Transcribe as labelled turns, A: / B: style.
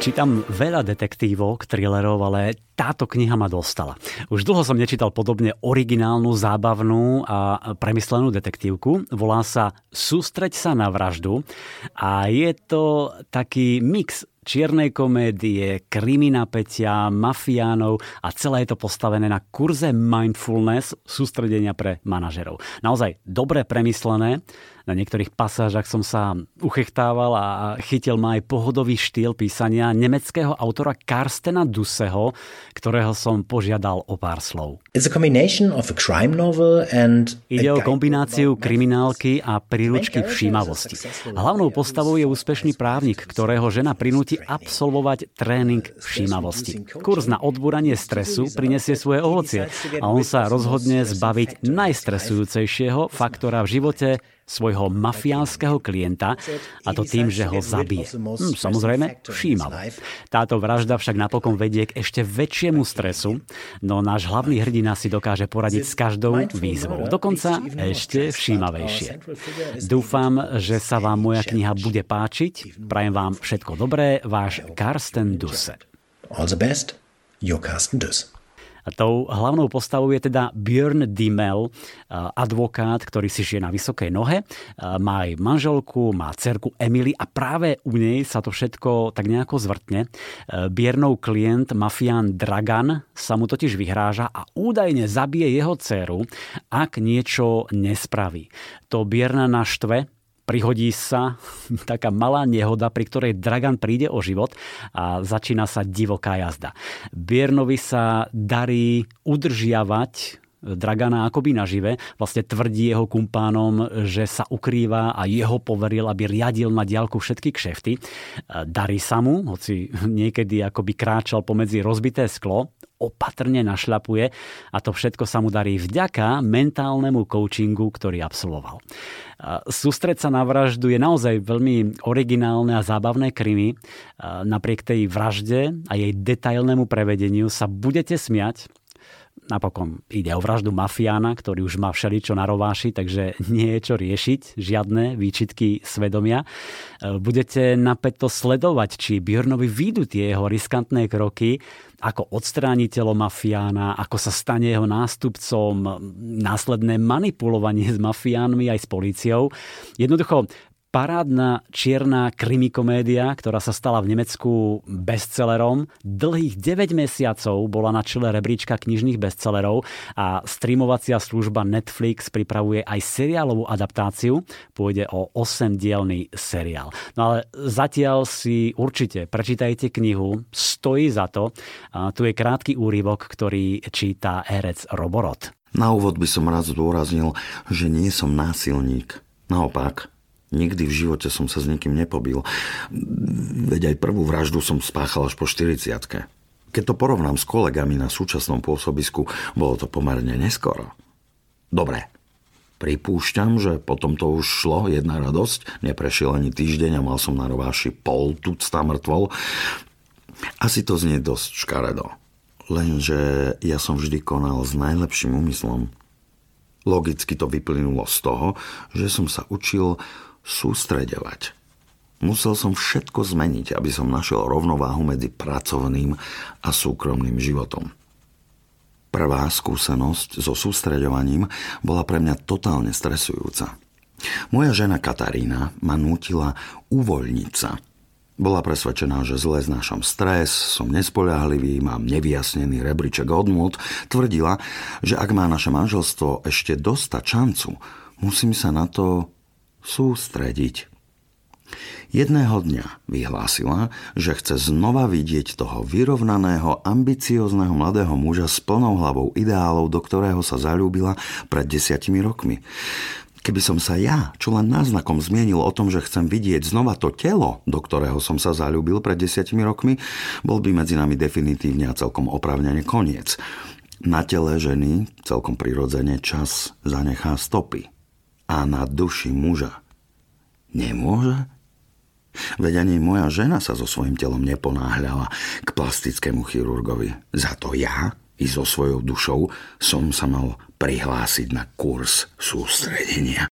A: Čítam veľa detektívok, thrillerov, ale táto kniha ma dostala. Už dlho som nečítal podobne originálnu, zábavnú a premyslenú detektívku. Volá sa Sústreď sa na vraždu a je to taký mix čiernej komédie, kriminapetia, mafiánov a celé je to postavené na kurze mindfulness sústredenia pre manažerov. Naozaj dobre premyslené, na niektorých pasážach som sa uchechtával a chytil ma aj pohodový štýl písania nemeckého autora Karstena Duseho, ktorého som požiadal o pár slov. Ide o kombináciu kriminálky a príručky všímavosti. Hlavnou postavou je úspešný právnik, ktorého žena prinúti absolvovať tréning všímavosti. Kurs na odbúranie stresu prinesie svoje ovocie a on sa rozhodne zbaviť najstresujúcejšieho faktora v živote svojho mafiánskeho klienta a to tým, že ho zabije. Hm, samozrejme, všímal. Táto vražda však napokon vedie k ešte väčšiemu stresu, no náš hlavný hrdina si dokáže poradiť s každou výzvou. Dokonca ešte všímavejšie. Dúfam, že sa vám moja kniha bude páčiť. Prajem vám všetko dobré, váš Karsten Dusse. All the best, your Karsten Dusse. Tou hlavnou postavou je teda Björn Dimmel, advokát, ktorý si žije na vysokej nohe. Má aj manželku, má cerku Emily a práve u nej sa to všetko tak nejako zvrtne. Björnov klient, mafián Dragan, sa mu totiž vyhráža a údajne zabije jeho dceru, ak niečo nespraví. To Björna naštve, prihodí sa taká malá nehoda, pri ktorej Dragan príde o život a začína sa divoká jazda. Biernovi sa darí udržiavať Dragana akoby nažive, vlastne tvrdí jeho kumpánom, že sa ukrýva a jeho poveril, aby riadil na diálku všetky kšefty. Darí sa mu, hoci niekedy akoby kráčal pomedzi rozbité sklo, opatrne našľapuje a to všetko sa mu darí vďaka mentálnemu coachingu, ktorý absolvoval. Sústreť sa na vraždu je naozaj veľmi originálne a zábavné krimi. Napriek tej vražde a jej detailnému prevedeniu sa budete smiať, Napokon ide o vraždu mafiána, ktorý už má všeličo na rováši, takže nie je čo riešiť, žiadne výčitky svedomia. E, budete napäto sledovať, či Björnovi výjdu tie jeho riskantné kroky, ako odstrániť telo mafiána, ako sa stane jeho nástupcom, následné manipulovanie s mafiánmi aj s políciou. Jednoducho, parádna čierna krimikomédia, ktorá sa stala v Nemecku bestsellerom. Dlhých 9 mesiacov bola na čele rebríčka knižných bestsellerov a streamovacia služba Netflix pripravuje aj seriálovú adaptáciu. Pôjde o 8-dielný seriál. No ale zatiaľ si určite prečítajte knihu, stojí za to. A tu je krátky úryvok, ktorý číta herec Roborot.
B: Na úvod by som rád zdôraznil, že nie som násilník. Naopak, Nikdy v živote som sa s nikým nepobil. Veď aj prvú vraždu som spáchal až po 40 Keď to porovnám s kolegami na súčasnom pôsobisku, bolo to pomerne neskoro. Dobre, pripúšťam, že potom to už šlo, jedna radosť. Neprešiel ani týždeň a mal som na rováši pol tucta mŕtvol. Asi to znie dosť škaredo. Lenže ja som vždy konal s najlepším úmyslom. Logicky to vyplynulo z toho, že som sa učil sústredovať. Musel som všetko zmeniť, aby som našiel rovnováhu medzi pracovným a súkromným životom. Prvá skúsenosť so sústreďovaním bola pre mňa totálne stresujúca. Moja žena Katarína ma nútila uvoľniť sa. Bola presvedčená, že zle znášam stres, som nespoľahlivý, mám nevyjasnený rebríček odmôd. Tvrdila, že ak má naše manželstvo ešte dostať šancu, musím sa na to sústrediť. Jedného dňa vyhlásila, že chce znova vidieť toho vyrovnaného, ambiciózneho mladého muža s plnou hlavou ideálov, do ktorého sa zalúbila pred desiatimi rokmi. Keby som sa ja čo len náznakom zmienil o tom, že chcem vidieť znova to telo, do ktorého som sa zalúbil pred desiatimi rokmi, bol by medzi nami definitívne a celkom opravnene koniec. Na tele ženy celkom prirodzene čas zanechá stopy a na duši muža. Nemôže? Veď ani moja žena sa so svojím telom neponáhľala k plastickému chirurgovi. Za to ja i so svojou dušou som sa mal prihlásiť na kurz sústredenia.